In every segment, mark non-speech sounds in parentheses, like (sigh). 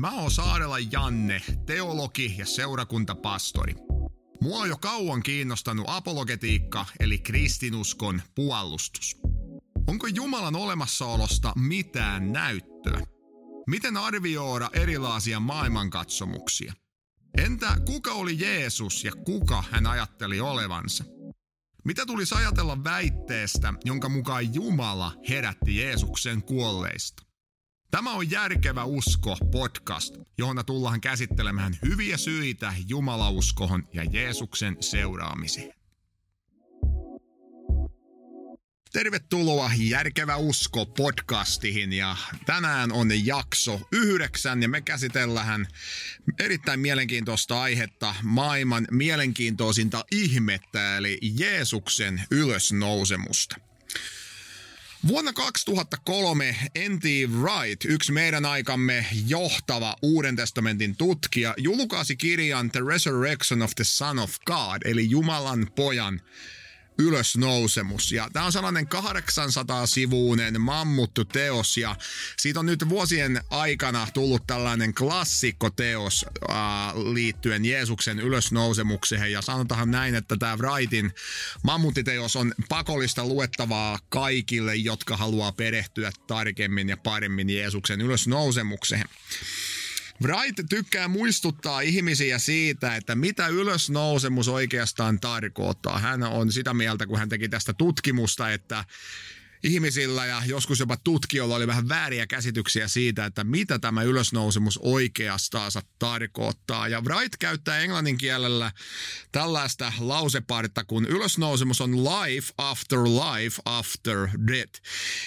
Mä oon Saarela Janne, teologi ja seurakuntapastori. Mua on jo kauan kiinnostanut apologetiikka eli kristinuskon puolustus. Onko Jumalan olemassaolosta mitään näyttöä? Miten arvioida erilaisia maailmankatsomuksia? Entä kuka oli Jeesus ja kuka hän ajatteli olevansa? Mitä tulisi ajatella väitteestä, jonka mukaan Jumala herätti Jeesuksen kuolleista? Tämä on Järkevä usko podcast, johon tullaan käsittelemään hyviä syitä Jumalauskohon ja Jeesuksen seuraamiseen. Tervetuloa Järkevä usko podcastiin ja tänään on jakso yhdeksän ja me käsitellään erittäin mielenkiintoista aihetta, maailman mielenkiintoisinta ihmettä eli Jeesuksen ylösnousemusta. Vuonna 2003 N.T. Wright, yksi meidän aikamme johtava Uuden testamentin tutkija, julkaisi kirjan The Resurrection of the Son of God, eli Jumalan pojan ylösnousemus. Ja tämä on sellainen 800-sivuinen mammuttu teos ja siitä on nyt vuosien aikana tullut tällainen klassikkoteos äh, liittyen Jeesuksen ylösnousemukseen. Ja sanotaan näin, että tämä Wrightin mammuttiteos on pakollista luettavaa kaikille, jotka haluaa perehtyä tarkemmin ja paremmin Jeesuksen ylösnousemukseen. Wright tykkää muistuttaa ihmisiä siitä, että mitä ylösnousemus oikeastaan tarkoittaa. Hän on sitä mieltä, kun hän teki tästä tutkimusta, että ihmisillä ja joskus jopa tutkijoilla oli vähän vääriä käsityksiä siitä, että mitä tämä ylösnousemus oikeastaan tarkoittaa. Ja Wright käyttää englannin kielellä tällaista lausepartta, kun ylösnousemus on life after life after death.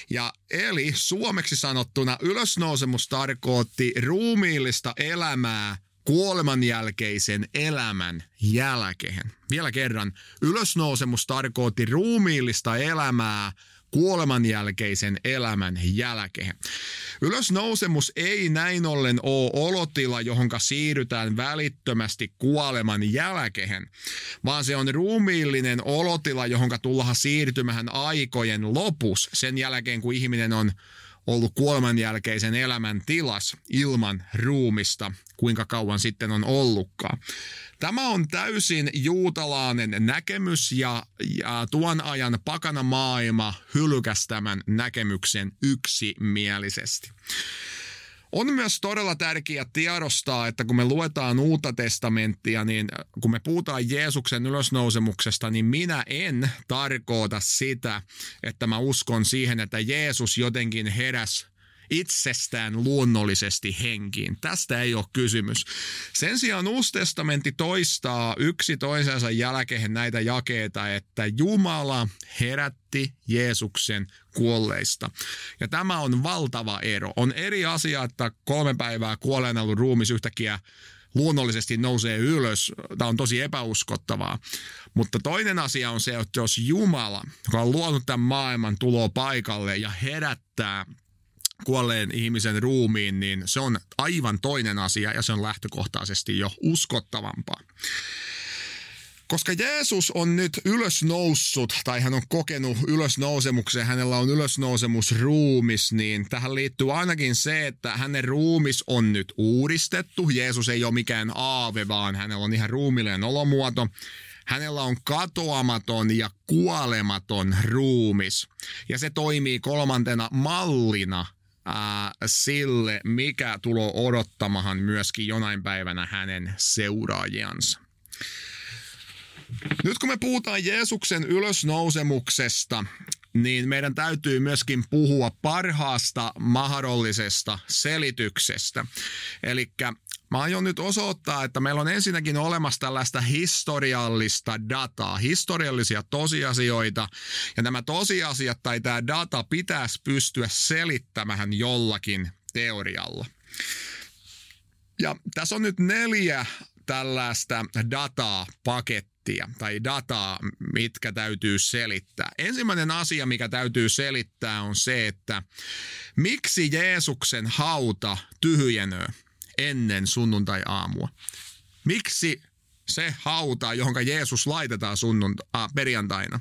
Ja eli suomeksi sanottuna ylösnousemus tarkoitti ruumiillista elämää kuoleman jälkeisen elämän jälkeen. Vielä kerran, ylösnousemus tarkoitti ruumiillista elämää kuoleman jälkeisen elämän jälkeen. Ylösnousemus ei näin ollen ole olotila, johonka siirrytään välittömästi kuoleman jälkeen, vaan se on ruumiillinen olotila, johonka tullaan siirtymään aikojen lopus sen jälkeen, kun ihminen on ollut kuoleman jälkeisen elämän tilas ilman ruumista, kuinka kauan sitten on ollutkaan. Tämä on täysin juutalainen näkemys ja, ja tuon ajan pakana maailma hylkäsi tämän näkemyksen yksimielisesti. On myös todella tärkeää tiedostaa, että kun me luetaan uutta testamenttia, niin kun me puhutaan Jeesuksen ylösnousemuksesta, niin minä en tarkoita sitä, että mä uskon siihen, että Jeesus jotenkin heräs itsestään luonnollisesti henkiin. Tästä ei ole kysymys. Sen sijaan Uusi testamentti toistaa yksi toisensa jälkeen näitä jakeita, että Jumala herätti Jeesuksen kuolleista. Ja tämä on valtava ero. On eri asia, että kolme päivää kuolleen ollut ruumis yhtäkkiä luonnollisesti nousee ylös. Tämä on tosi epäuskottavaa. Mutta toinen asia on se, että jos Jumala, joka on luonut tämän maailman, tulo paikalle ja herättää kuolleen ihmisen ruumiin, niin se on aivan toinen asia ja se on lähtökohtaisesti jo uskottavampaa. Koska Jeesus on nyt ylösnoussut, tai hän on kokenut ylösnousemuksen, hänellä on ylösnousemusruumis, niin tähän liittyy ainakin se, että hänen ruumis on nyt uudistettu. Jeesus ei ole mikään aave, vaan hänellä on ihan ruumillinen olomuoto. Hänellä on katoamaton ja kuolematon ruumis. Ja se toimii kolmantena mallina ää, sille, mikä tulee odottamahan myöskin jonain päivänä hänen seuraajiansa. Nyt kun me puhutaan Jeesuksen ylösnousemuksesta, niin meidän täytyy myöskin puhua parhaasta mahdollisesta selityksestä. Eli mä aion nyt osoittaa, että meillä on ensinnäkin olemassa tällaista historiallista dataa, historiallisia tosiasioita, ja nämä tosiasiat tai tämä data pitäisi pystyä selittämään jollakin teorialla. Ja tässä on nyt neljä tällaista dataa pakettia tai dataa, mitkä täytyy selittää. Ensimmäinen asia, mikä täytyy selittää, on se, että miksi Jeesuksen hauta tyhjenöö ennen sunnuntai-aamua. Miksi se hauta, johon Jeesus laitetaan sunnunta, äh, perjantaina.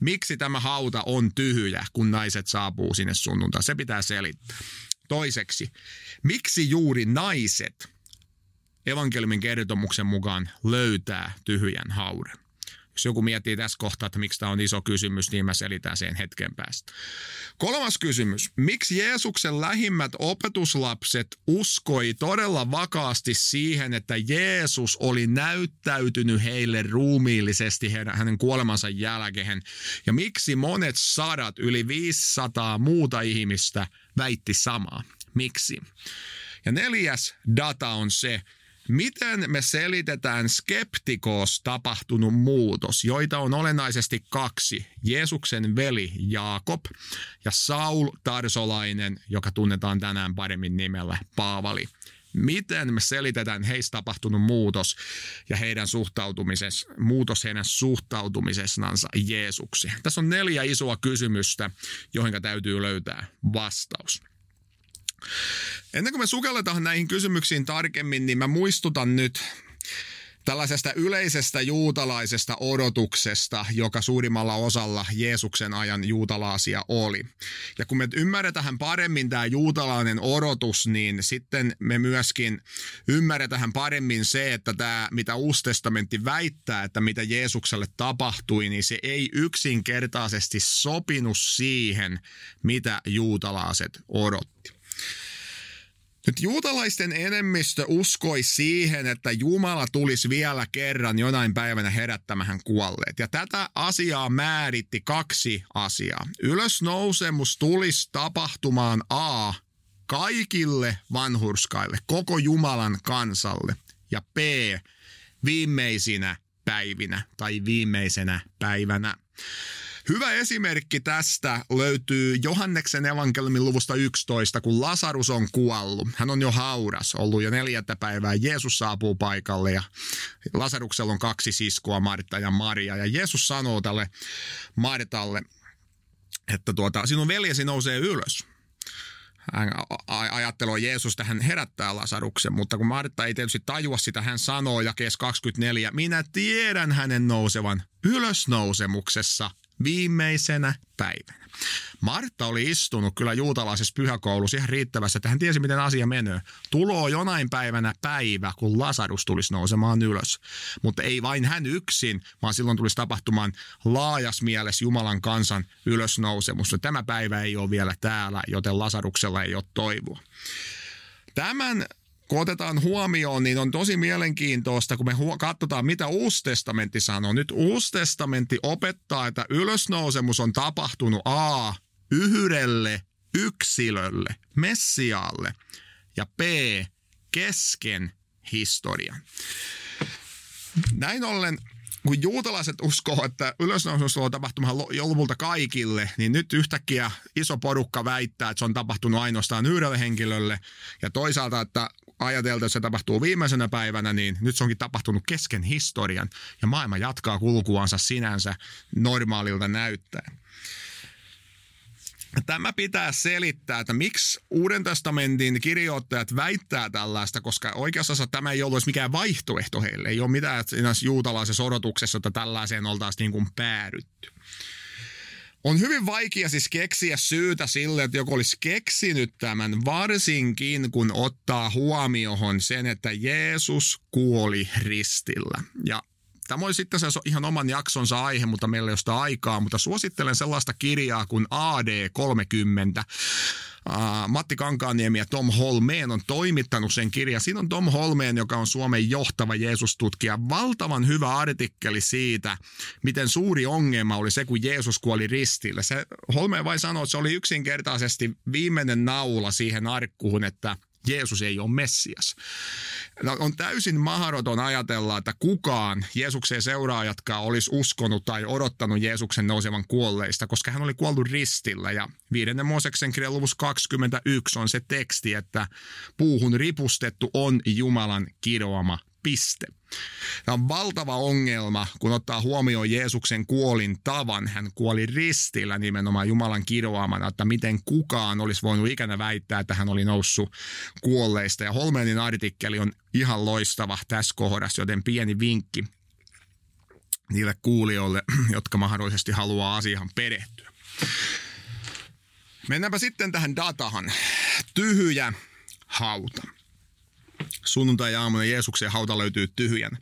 Miksi tämä hauta on tyhjä, kun naiset saapuu sinne sunnuntai? Se pitää selittää. Toiseksi, miksi juuri naiset evankeliumin kertomuksen mukaan löytää tyhjän hauren? Jos joku miettii tässä kohtaa, että miksi tämä on iso kysymys, niin mä selitän sen hetken päästä. Kolmas kysymys. Miksi Jeesuksen lähimmät opetuslapset uskoi todella vakaasti siihen, että Jeesus oli näyttäytynyt heille ruumiillisesti hänen kuolemansa jälkeen? Ja miksi monet sadat, yli 500 muuta ihmistä väitti samaa? Miksi? Ja neljäs data on se, Miten me selitetään skeptikoos tapahtunut muutos, joita on olennaisesti kaksi. Jeesuksen veli Jaakob ja Saul Tarsolainen, joka tunnetaan tänään paremmin nimellä Paavali. Miten me selitetään heistä tapahtunut muutos ja heidän suhtautumisessa, muutos heidän suhtautumisessansa Jeesukseen? Tässä on neljä isoa kysymystä, joihin täytyy löytää vastaus. Ennen kuin me sukelletaan näihin kysymyksiin tarkemmin, niin mä muistutan nyt tällaisesta yleisestä juutalaisesta odotuksesta, joka suurimmalla osalla Jeesuksen ajan juutalaasia oli. Ja kun me ymmärretään paremmin tämä juutalainen odotus, niin sitten me myöskin ymmärretään paremmin se, että tämä, mitä Uusi testamentti väittää, että mitä Jeesukselle tapahtui, niin se ei yksinkertaisesti sopinut siihen, mitä juutalaiset odotti. Nyt juutalaisten enemmistö uskoi siihen, että Jumala tulisi vielä kerran jonain päivänä herättämään kuolleet. Ja tätä asiaa määritti kaksi asiaa. Ylösnousemus tulisi tapahtumaan A. Kaikille vanhurskaille, koko Jumalan kansalle. Ja B. Viimeisinä päivinä tai viimeisenä päivänä. Hyvä esimerkki tästä löytyy Johanneksen evankeliumin luvusta 11, kun Lasarus on kuollut. Hän on jo hauras, ollut jo neljättä päivää. Jeesus saapuu paikalle ja Lasaruksella on kaksi siskoa, Martta ja Maria. Ja Jeesus sanoo tälle Martalle, että tuota, sinun veljesi nousee ylös hän ajattelua Jeesus hän herättää Lasaruksen, mutta kun Martta ei tietysti tajua sitä, hän sanoo jakeessa 24, minä tiedän hänen nousevan ylösnousemuksessa viimeisenä päivänä. Martta oli istunut kyllä juutalaisessa pyhäkoulussa ihan riittävässä, että hän tiesi, miten asia menee. Tuloo jonain päivänä päivä, kun Lasarus tulisi nousemaan ylös. Mutta ei vain hän yksin, vaan silloin tulisi tapahtumaan laajas mielessä Jumalan kansan ylösnousemus. Tämä päivä ei ole vielä täällä, joten Lasaruksella ei ole toivoa. Tämän kun otetaan huomioon, niin on tosi mielenkiintoista, kun me huo- katsotaan, mitä Uusi testamentti sanoo. Nyt Uusi testamentti opettaa, että ylösnousemus on tapahtunut A. Yhdelle yksilölle, Messiaalle, ja B. kesken historian. Näin ollen kun juutalaiset uskoo, että ylösnousemus on tapahtumaan lopulta kaikille, niin nyt yhtäkkiä iso porukka väittää, että se on tapahtunut ainoastaan yhdelle henkilölle. Ja toisaalta, että ajateltu, että se tapahtuu viimeisenä päivänä, niin nyt se onkin tapahtunut kesken historian. Ja maailma jatkaa kulkuansa sinänsä normaalilta näyttäen. Tämä pitää selittää, että miksi Uuden testamentin kirjoittajat väittää tällaista, koska oikeassa tämä ei ollut mikään vaihtoehto heille. Ei ole mitään juutalaisessa odotuksessa, että tällaiseen oltaisiin niin kuin päädytty. On hyvin vaikea siis keksiä syytä sille, että joku olisi keksinyt tämän, varsinkin kun ottaa huomioon sen, että Jeesus kuoli ristillä. Ja Tämä oli sitten se ihan oman jaksonsa aihe, mutta meillä ei ole sitä aikaa, mutta suosittelen sellaista kirjaa kuin AD30. Uh, Matti Kankaaniemi ja Tom Holmeen on toimittanut sen kirjan. Siinä on Tom Holmeen, joka on Suomen johtava Jeesus-tutkija. Valtavan hyvä artikkeli siitä, miten suuri ongelma oli se, kun Jeesus kuoli ristillä. Se, Holmeen vai sanoo, että se oli yksinkertaisesti viimeinen naula siihen arkkuun, että – Jeesus ei ole Messias. No, on täysin mahdoton ajatella, että kukaan Jeesuksen seuraajatkaan olisi uskonut tai odottanut Jeesuksen nousevan kuolleista, koska hän oli kuollut ristillä. Ja viidennen Mooseksen kirjan luvussa 21 on se teksti, että puuhun ripustettu on Jumalan kiroama Piste. Tämä on valtava ongelma, kun ottaa huomioon Jeesuksen kuolin tavan. Hän kuoli ristillä nimenomaan Jumalan kiroamana, että miten kukaan olisi voinut ikänä väittää, että hän oli noussut kuolleista. Ja Holmenin artikkeli on ihan loistava tässä kohdassa, joten pieni vinkki niille kuulijoille, (clears throat) jotka mahdollisesti haluaa asiaan perehtyä. Mennäänpä sitten tähän datahan. tyhjä hauta. Sunnuntai-aamuna Jeesuksen hauta löytyy tyhjän.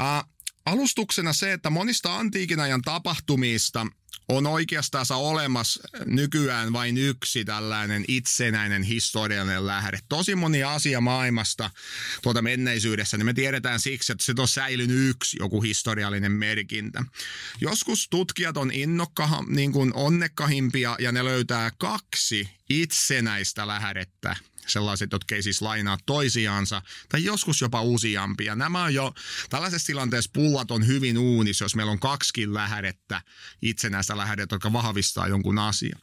Uh, alustuksena se, että monista antiikin ajan tapahtumista on oikeastaan olemassa nykyään vain yksi tällainen itsenäinen historiallinen lähde. Tosi moni asia maailmasta tuota menneisyydessä, niin me tiedetään siksi, että se on säilynyt yksi joku historiallinen merkintä. Joskus tutkijat on innokkaha, niin kuin onnekkahimpia ja ne löytää kaksi itsenäistä lähdettä sellaiset, jotka ei siis lainaa toisiaansa, tai joskus jopa useampia. Nämä on jo, tällaisessa tilanteessa pullat on hyvin uunis, jos meillä on kaksikin lähdettä, itsenäistä lähdettä, jotka vahvistaa jonkun asian.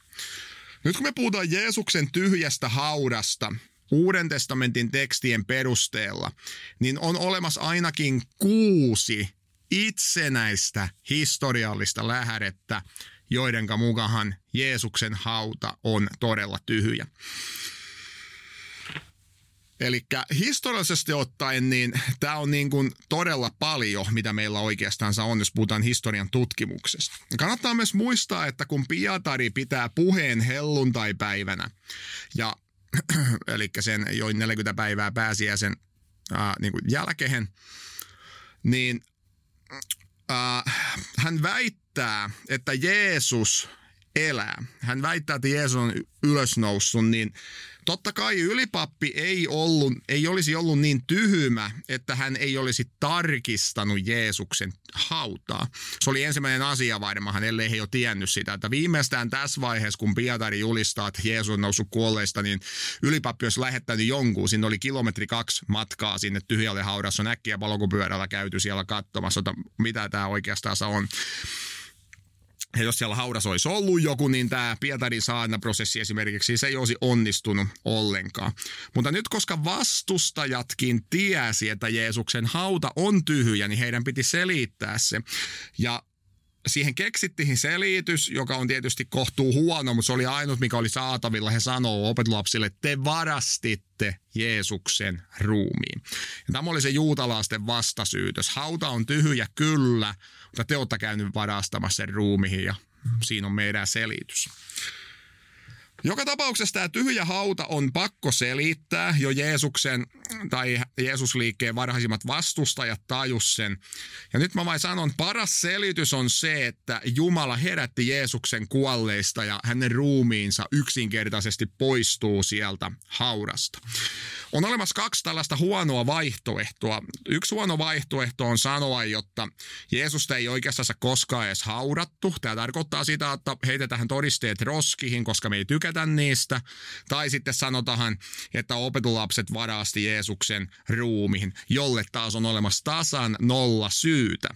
Nyt kun me puhutaan Jeesuksen tyhjästä haudasta, Uuden testamentin tekstien perusteella, niin on olemassa ainakin kuusi itsenäistä historiallista lähdettä, joidenka mukahan Jeesuksen hauta on todella tyhjä. Eli historiallisesti ottaen, niin tämä on niin kuin todella paljon, mitä meillä oikeastaan on, jos puhutaan historian tutkimuksesta. Kannattaa myös muistaa, että kun Pietari pitää puheen helluntaipäivänä, ja (clears throat) eli sen jo 40 päivää pääsiäisen ää, niin kuin jälkeen, niin ää, hän väittää, että Jeesus elää. Hän väittää, että Jeesus on ylösnoussut, niin Totta kai ylipappi ei, ollut, ei olisi ollut niin tyhmä, että hän ei olisi tarkistanut Jeesuksen hautaa. Se oli ensimmäinen asia varmaan, ellei he jo tiennyt sitä, että viimeistään tässä vaiheessa, kun Pietari julistaa, että Jeesus on noussut kuolleista, niin ylipappi olisi lähettänyt jonkun. Sinne oli kilometri kaksi matkaa sinne tyhjälle haudassa. On äkkiä käyty siellä katsomassa, että mitä tämä oikeastaan on. Ja jos siellä haudassa olisi ollut joku, niin tämä Pietarin saarnaprosessi esimerkiksi se ei olisi onnistunut ollenkaan. Mutta nyt koska vastustajatkin tiesi, että Jeesuksen hauta on tyhjä, niin heidän piti selittää se. Ja siihen keksittiin selitys, joka on tietysti kohtuu huono, mutta se oli ainut, mikä oli saatavilla. He sanoo opetuslapsille, että te varastitte Jeesuksen ruumiin. Ja tämä oli se juutalaisten vastasyytös. Hauta on tyhjä kyllä, mutta te olette käynyt varastamassa sen ruumiin ja siinä on meidän selitys. Joka tapauksessa tämä tyhjä hauta on pakko selittää jo Jeesuksen tai Jeesusliikkeen varhaisimmat vastustajat tajus sen. Ja nyt mä vain sanon, paras selitys on se, että Jumala herätti Jeesuksen kuolleista ja hänen ruumiinsa yksinkertaisesti poistuu sieltä haudasta. On olemassa kaksi tällaista huonoa vaihtoehtoa. Yksi huono vaihtoehto on sanoa, jotta Jeesusta ei oikeastaan koskaan edes haudattu. Tämä tarkoittaa sitä, että heitetään todisteet roskihin, koska me ei tykätä niistä. Tai sitten sanotaan, että opetulapset varasti Jeesuksen ruumiin, jolle taas on olemassa tasan nolla syytä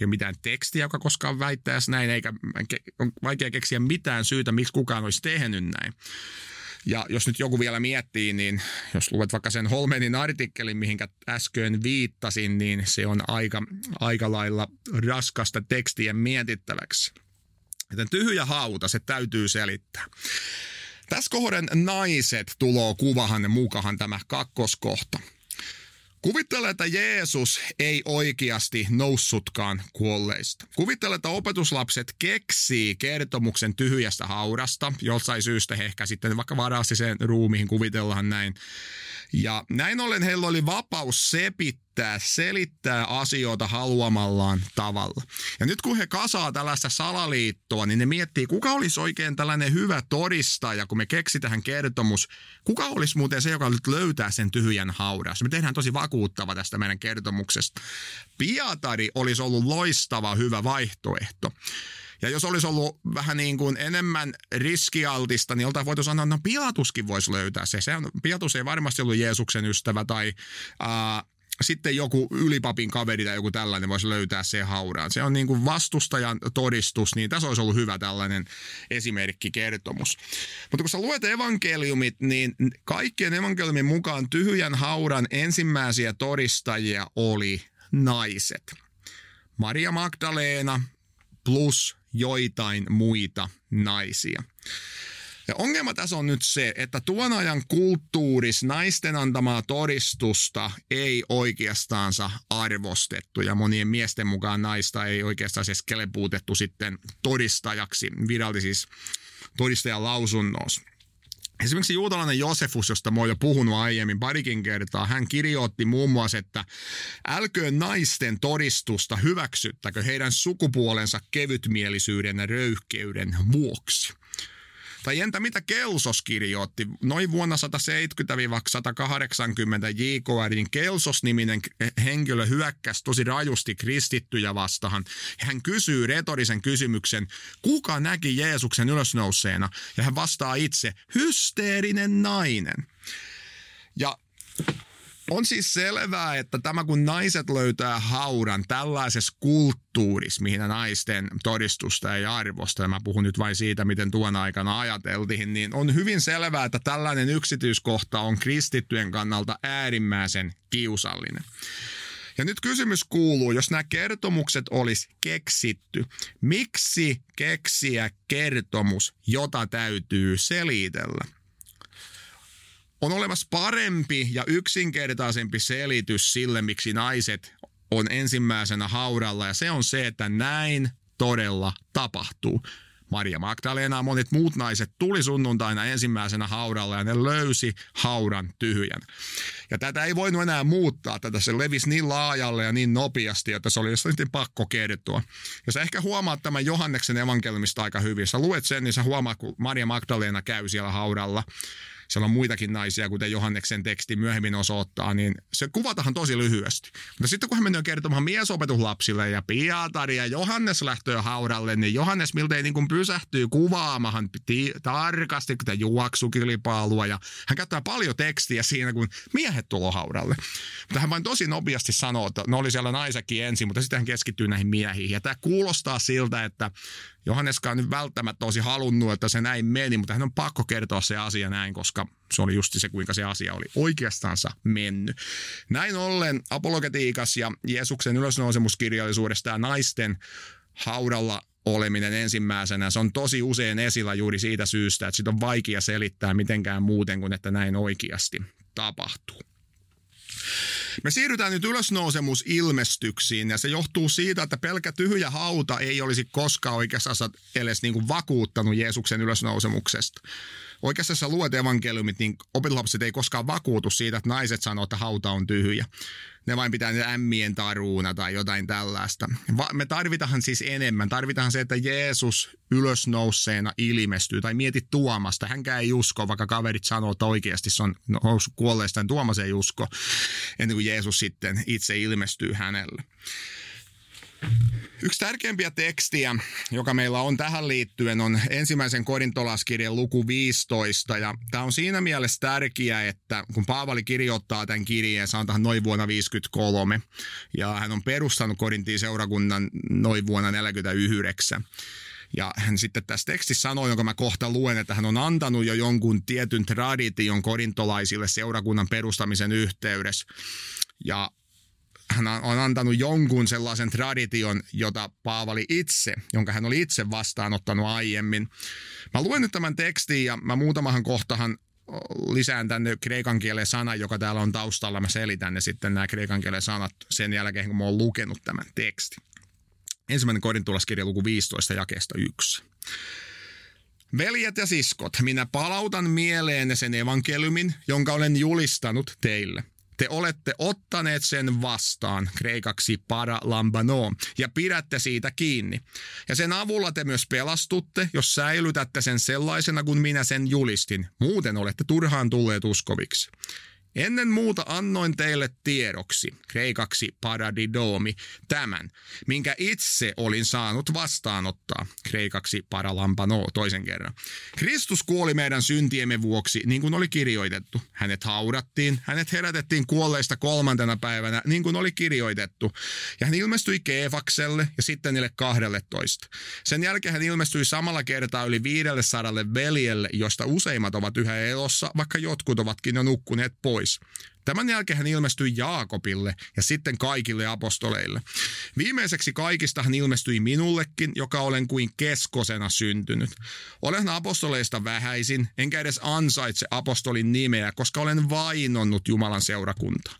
ja mitään tekstiä, joka koskaan väittäisi näin, eikä on vaikea keksiä mitään syytä, miksi kukaan olisi tehnyt näin. Ja jos nyt joku vielä miettii, niin jos luet vaikka sen Holmenin artikkelin, mihinkä äsken viittasin, niin se on aika, aika lailla raskasta tekstiä mietittäväksi. Joten tyhjä hauta, se täytyy selittää. Tässä kohden naiset tuloo kuvahan mukahan tämä kakkoskohta. Kuvittele, että Jeesus ei oikeasti noussutkaan kuolleista. Kuvittele, että opetuslapset keksii kertomuksen tyhjästä haudasta, jossain syystä he ehkä sitten vaikka varasti sen ruumiin, kuvitellaan näin. Ja näin ollen heillä oli vapaus sepittää, selittää asioita haluamallaan tavalla. Ja nyt kun he kasaa tällaista salaliittoa, niin ne miettii, kuka olisi oikein tällainen hyvä todistaja, kun me keksi tähän kertomus. Kuka olisi muuten se, joka nyt löytää sen tyhjän haudan? Me tehdään tosi vakuuttava tästä meidän kertomuksesta. Piatari olisi ollut loistava hyvä vaihtoehto. Ja jos olisi ollut vähän niin kuin enemmän riskialtista, niin oltaisiin voitu sanoa, että no Pilatuskin voisi löytää se. se on, Pilatus ei varmasti ollut Jeesuksen ystävä tai uh, sitten joku ylipapin kaveri tai joku tällainen voisi löytää se haudaan. Se on niin kuin vastustajan todistus, niin tässä olisi ollut hyvä tällainen esimerkkikertomus. Mutta kun sä luet evankeliumit, niin kaikkien evankeliumin mukaan tyhjän haudan ensimmäisiä todistajia oli naiset. Maria Magdalena plus joitain muita naisia. Ja ongelma tässä on nyt se, että tuon ajan kulttuuris naisten antamaa todistusta ei oikeastaansa arvostettu ja monien miesten mukaan naista ei oikeastaan siis kelepuutettu sitten todistajaksi virallisissa todistajan lausunnossa. Esimerkiksi juutalainen Josefus, josta mä oon jo puhunut aiemmin parikin kertaa, hän kirjoitti muun muassa, että älköön naisten todistusta hyväksyttäkö heidän sukupuolensa kevytmielisyyden ja röyhkeyden vuoksi. Tai entä mitä Kelsos kirjoitti? Noin vuonna 170-180 JKR, niin Kelsos-niminen henkilö hyökkäsi tosi rajusti kristittyjä vastahan. Hän kysyy retorisen kysymyksen, kuka näki Jeesuksen ylösnouseena? Ja hän vastaa itse, hysteerinen nainen. Ja on siis selvää, että tämä kun naiset löytää haudan tällaisessa kulttuurissa, mihin naisten todistusta ei arvosta, ja mä puhun nyt vain siitä, miten tuon aikana ajateltiin, niin on hyvin selvää, että tällainen yksityiskohta on kristittyjen kannalta äärimmäisen kiusallinen. Ja nyt kysymys kuuluu, jos nämä kertomukset olisi keksitty, miksi keksiä kertomus, jota täytyy selitellä? On olemassa parempi ja yksinkertaisempi selitys sille, miksi naiset on ensimmäisenä haudalla, ja se on se, että näin todella tapahtuu. Maria Magdalena ja monet muut naiset tuli sunnuntaina ensimmäisenä haudalla ja ne löysi haudan tyhjän. Ja tätä ei voinut enää muuttaa, tätä se levisi niin laajalle ja niin nopeasti, että se oli sitten pakko kertoa. Ja sä ehkä huomaat tämän Johanneksen evankelmista aika hyvin. Sä luet sen, niin sä huomaat, kun Maria Magdalena käy siellä haudalla siellä on muitakin naisia, kuten Johanneksen teksti myöhemmin osoittaa, niin se kuvatahan tosi lyhyesti. Mutta sitten kun hän menee kertomaan miesopetuslapsille ja Pietari ja Johannes lähtöä haudalle, niin Johannes miltei niin kuin pysähtyy kuvaamahan ti- tarkasti tätä juoksukilpailua ja hän käyttää paljon tekstiä siinä, kun miehet tulo haudalle. Mutta hän vain tosi nopeasti sanoo, että ne oli siellä naisekin ensin, mutta sitten hän keskittyy näihin miehiin. Ja tämä kuulostaa siltä, että Johanneskaan nyt välttämättä olisi halunnut, että se näin meni, mutta hän on pakko kertoa se asia näin, koska se oli just se, kuinka se asia oli oikeastansa mennyt. Näin ollen apologetiikas ja Jeesuksen ylösnousemuskirjallisuudesta ja naisten haudalla oleminen ensimmäisenä, se on tosi usein esillä juuri siitä syystä, että sitä on vaikea selittää mitenkään muuten kuin, että näin oikeasti tapahtuu. Me siirrytään nyt ylösnousemusilmestyksiin ja se johtuu siitä, että pelkä tyhjä hauta ei olisi koskaan oikeastaan edes niin kuin vakuuttanut Jeesuksen ylösnousemuksesta. Oikeastaan sä luet evankeliumit, niin opetuslapset ei koskaan vakuutu siitä, että naiset sanoo, että hauta on tyhjä ne vain pitää niitä ämmien taruuna tai jotain tällaista. Va- me tarvitaan siis enemmän. Tarvitaan se, että Jeesus ylösnouseena ilmestyy. Tai mieti Tuomasta. Hänkään ei usko, vaikka kaverit sanoo, että oikeasti se on noussut niin Tuomas ei usko, ennen kuin Jeesus sitten itse ilmestyy hänelle. Yksi tärkeimpiä tekstiä, joka meillä on tähän liittyen, on ensimmäisen korintolaskirjan luku 15. Ja tämä on siinä mielessä tärkeä, että kun Paavali kirjoittaa tämän kirjeen, tähän noin vuonna 53, ja hän on perustanut Korintiin seurakunnan noin vuonna 49. Ja hän sitten tässä tekstissä sanoi, jonka mä kohta luen, että hän on antanut jo jonkun tietyn tradition korintolaisille seurakunnan perustamisen yhteydessä. Ja hän on antanut jonkun sellaisen tradition, jota Paavali itse, jonka hän oli itse vastaanottanut aiemmin. Mä luen nyt tämän tekstin ja mä muutamahan kohtahan lisään tänne kreikan kielen sana, joka täällä on taustalla. Mä selitän ne sitten nämä kreikan kielen sanat sen jälkeen, kun mä oon lukenut tämän tekstin. Ensimmäinen korintulaskirja luku 15 jakeesta 1. Veljet ja siskot, minä palautan mieleenne sen evankeliumin, jonka olen julistanut teille – te olette ottaneet sen vastaan, kreikaksi paralambano, ja pidätte siitä kiinni. Ja sen avulla te myös pelastutte, jos säilytätte sen sellaisena kuin minä sen julistin. Muuten olette turhaan tulleet uskoviksi. Ennen muuta annoin teille tiedoksi, kreikaksi paradidomi, tämän, minkä itse olin saanut vastaanottaa, kreikaksi paralampano toisen kerran. Kristus kuoli meidän syntiemme vuoksi, niin kuin oli kirjoitettu. Hänet haudattiin, hänet herätettiin kuolleista kolmantena päivänä, niin kuin oli kirjoitettu. Ja hän ilmestyi Keefakselle ja sitten niille kahdelle toista. Sen jälkeen hän ilmestyi samalla kertaa yli viidelle sadalle veljelle, josta useimmat ovat yhä elossa, vaikka jotkut ovatkin jo nukkuneet pois pois. Tämän jälkeen hän ilmestyi Jaakobille ja sitten kaikille apostoleille. Viimeiseksi kaikista hän ilmestyi minullekin, joka olen kuin keskosena syntynyt. Olen apostoleista vähäisin, enkä edes ansaitse apostolin nimeä, koska olen vainonnut Jumalan seurakuntaa.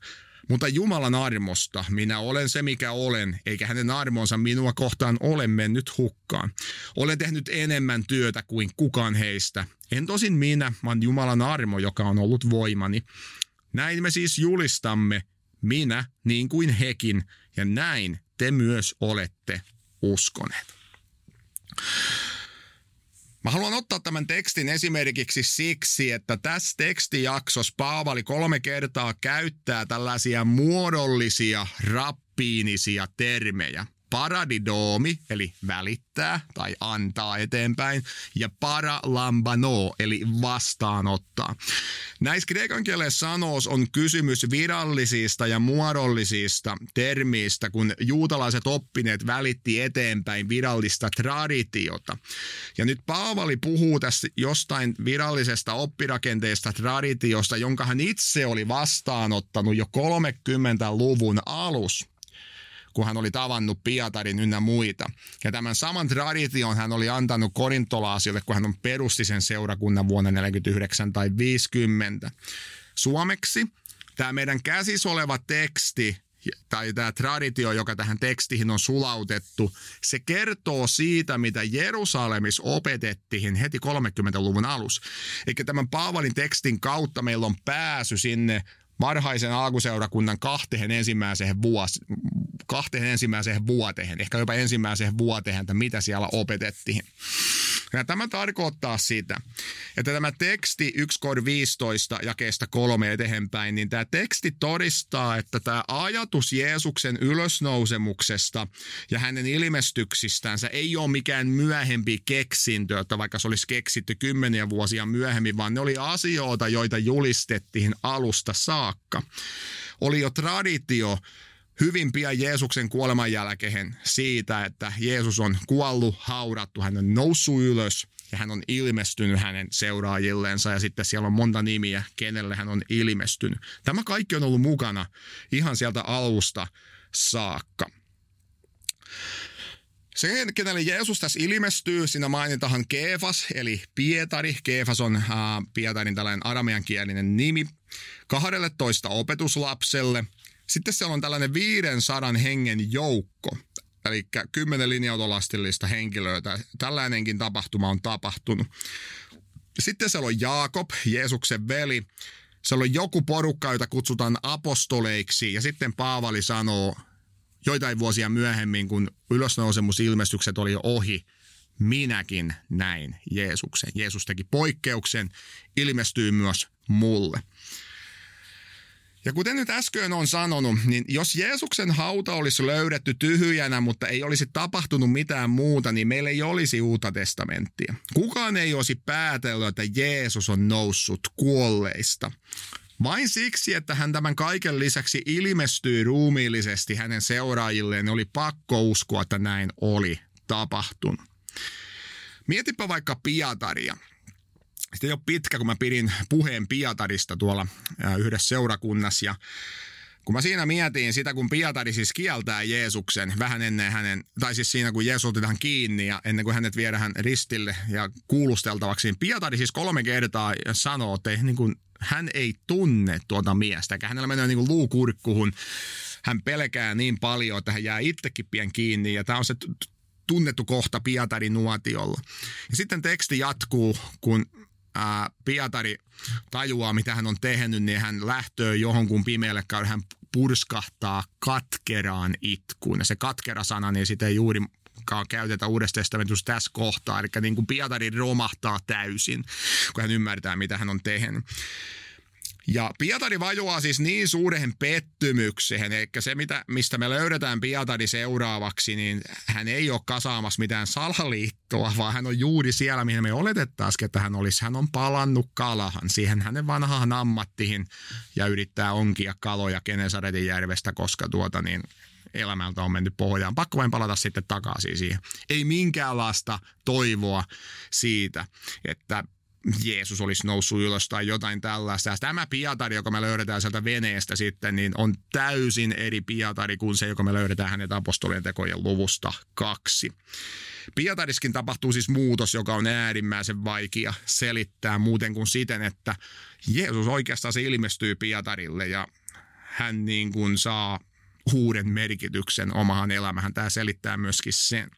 Mutta Jumalan armosta minä olen se mikä olen, eikä hänen armonsa minua kohtaan ole mennyt hukkaan. Olen tehnyt enemmän työtä kuin kukaan heistä. En tosin minä, vaan Jumalan armo, joka on ollut voimani. Näin me siis julistamme, minä niin kuin hekin, ja näin te myös olette uskoneet. Mä haluan ottaa tämän tekstin esimerkiksi siksi, että tässä tekstijaksossa Paavali kolme kertaa käyttää tällaisia muodollisia rappiinisia termejä paradidoomi, eli välittää tai antaa eteenpäin, ja paralambano, eli vastaanottaa. Näissä kreikan kielen sanoos on kysymys virallisista ja muodollisista termiistä, kun juutalaiset oppineet välitti eteenpäin virallista traditiota. Ja nyt Paavali puhuu tässä jostain virallisesta oppirakenteesta traditiosta, jonka hän itse oli vastaanottanut jo 30-luvun alussa kun hän oli tavannut Pietarin ynnä muita. Ja tämän saman tradition hän oli antanut korintolaasille, kun hän on perusti sen seurakunnan vuonna 49 tai 50. Suomeksi tämä meidän käsissä oleva teksti tai tämä traditio, joka tähän tekstiin on sulautettu, se kertoo siitä, mitä Jerusalemissa opetettiin heti 30-luvun alussa. Eli tämän Paavalin tekstin kautta meillä on pääsy sinne varhaisen alkuseurakunnan kahteen ensimmäiseen, vuosi, kahteen ensimmäiseen vuoteen, ehkä jopa ensimmäiseen vuoteen, että mitä siellä opetettiin. Ja tämä tarkoittaa sitä, että tämä teksti 1 kor 15 jakeesta kolme eteenpäin, niin tämä teksti todistaa, että tämä ajatus Jeesuksen ylösnousemuksesta ja hänen ilmestyksistänsä ei ole mikään myöhempi keksintö, että vaikka se olisi keksitty kymmeniä vuosia myöhemmin, vaan ne oli asioita, joita julistettiin alusta saakka. Oli jo traditio, hyvin pian Jeesuksen kuoleman jälkeen siitä, että Jeesus on kuollut, haudattu, hän on noussut ylös ja hän on ilmestynyt hänen seuraajilleensa ja sitten siellä on monta nimiä, kenelle hän on ilmestynyt. Tämä kaikki on ollut mukana ihan sieltä alusta saakka. Se, kenelle Jeesus tässä ilmestyy, siinä mainitaan Keefas, eli Pietari. Keefas on äh, Pietarin tällainen arameankielinen nimi. 12 opetuslapselle – sitten siellä on tällainen 500 hengen joukko, eli kymmenen linja-autolastillista henkilöä. Tällainenkin tapahtuma on tapahtunut. Sitten siellä on Jaakob, Jeesuksen veli. Siellä on joku porukka, jota kutsutaan apostoleiksi. Ja sitten Paavali sanoo joitain vuosia myöhemmin, kun ylösnousemusilmestykset oli ohi, minäkin näin Jeesuksen. Jeesus teki poikkeuksen, ilmestyy myös mulle. Ja kuten nyt äsken on sanonut, niin jos Jeesuksen hauta olisi löydetty tyhjänä, mutta ei olisi tapahtunut mitään muuta, niin meillä ei olisi uutta testamenttia. Kukaan ei olisi päätellyt, että Jeesus on noussut kuolleista. Vain siksi, että hän tämän kaiken lisäksi ilmestyi ruumiillisesti hänen seuraajilleen, oli pakko uskoa, että näin oli tapahtunut. Mietipä vaikka Piataria. Sitten ei ole pitkä, kun mä pidin puheen Pietarista tuolla yhdessä seurakunnassa ja kun mä siinä mietin sitä, kun Pietari siis kieltää Jeesuksen vähän ennen hänen, tai siis siinä kun Jeesus otetaan kiinni ja ennen kuin hänet viedään ristille ja kuulusteltavaksi, niin Pietari siis kolme kertaa sanoo, että niin kuin, hän ei tunne tuota miestä, eikä hänellä menee niin kuin luukurkkuhun. Hän pelkää niin paljon, että hän jää itsekin pien kiinni ja tämä on se tunnettu kohta Pietarin nuotiolla. Ja sitten teksti jatkuu, kun ää, Pietari tajuaa, mitä hän on tehnyt, niin hän lähtöö johonkin pimeälle käydä, hän purskahtaa katkeraan itkuun. Ja se katkera-sana, niin sitä ei juuri käytetä uudessa testamentissa tässä kohtaa. Eli niin kuin Pietari romahtaa täysin, kun hän ymmärtää, mitä hän on tehnyt. Ja Pietari vajoaa siis niin suuren pettymykseen, eli se mitä, mistä me löydetään Pietari seuraavaksi, niin hän ei ole kasaamassa mitään salaliittoa, vaan hän on juuri siellä, mihin me oletettaisiin, että hän olisi. Hän on palannut kalahan siihen hänen vanhaan ammattiin ja yrittää onkia kaloja Kenesaretin järvestä, koska tuota niin, elämältä on mennyt pohjaan. Pakko vain palata sitten takaisin siihen. Ei minkäänlaista toivoa siitä, että Jeesus olisi noussut ylös tai jotain tällaista. Ja tämä Pietari, joka me löydetään sieltä veneestä sitten, niin on täysin eri Pietari kuin se, joka me löydetään hänen apostolien tekojen luvusta kaksi. Pietariskin tapahtuu siis muutos, joka on äärimmäisen vaikea selittää muuten kuin siten, että Jeesus oikeastaan se ilmestyy Pietarille ja hän niin kuin saa uuden merkityksen omahan elämähän. Tämä selittää myöskin sen.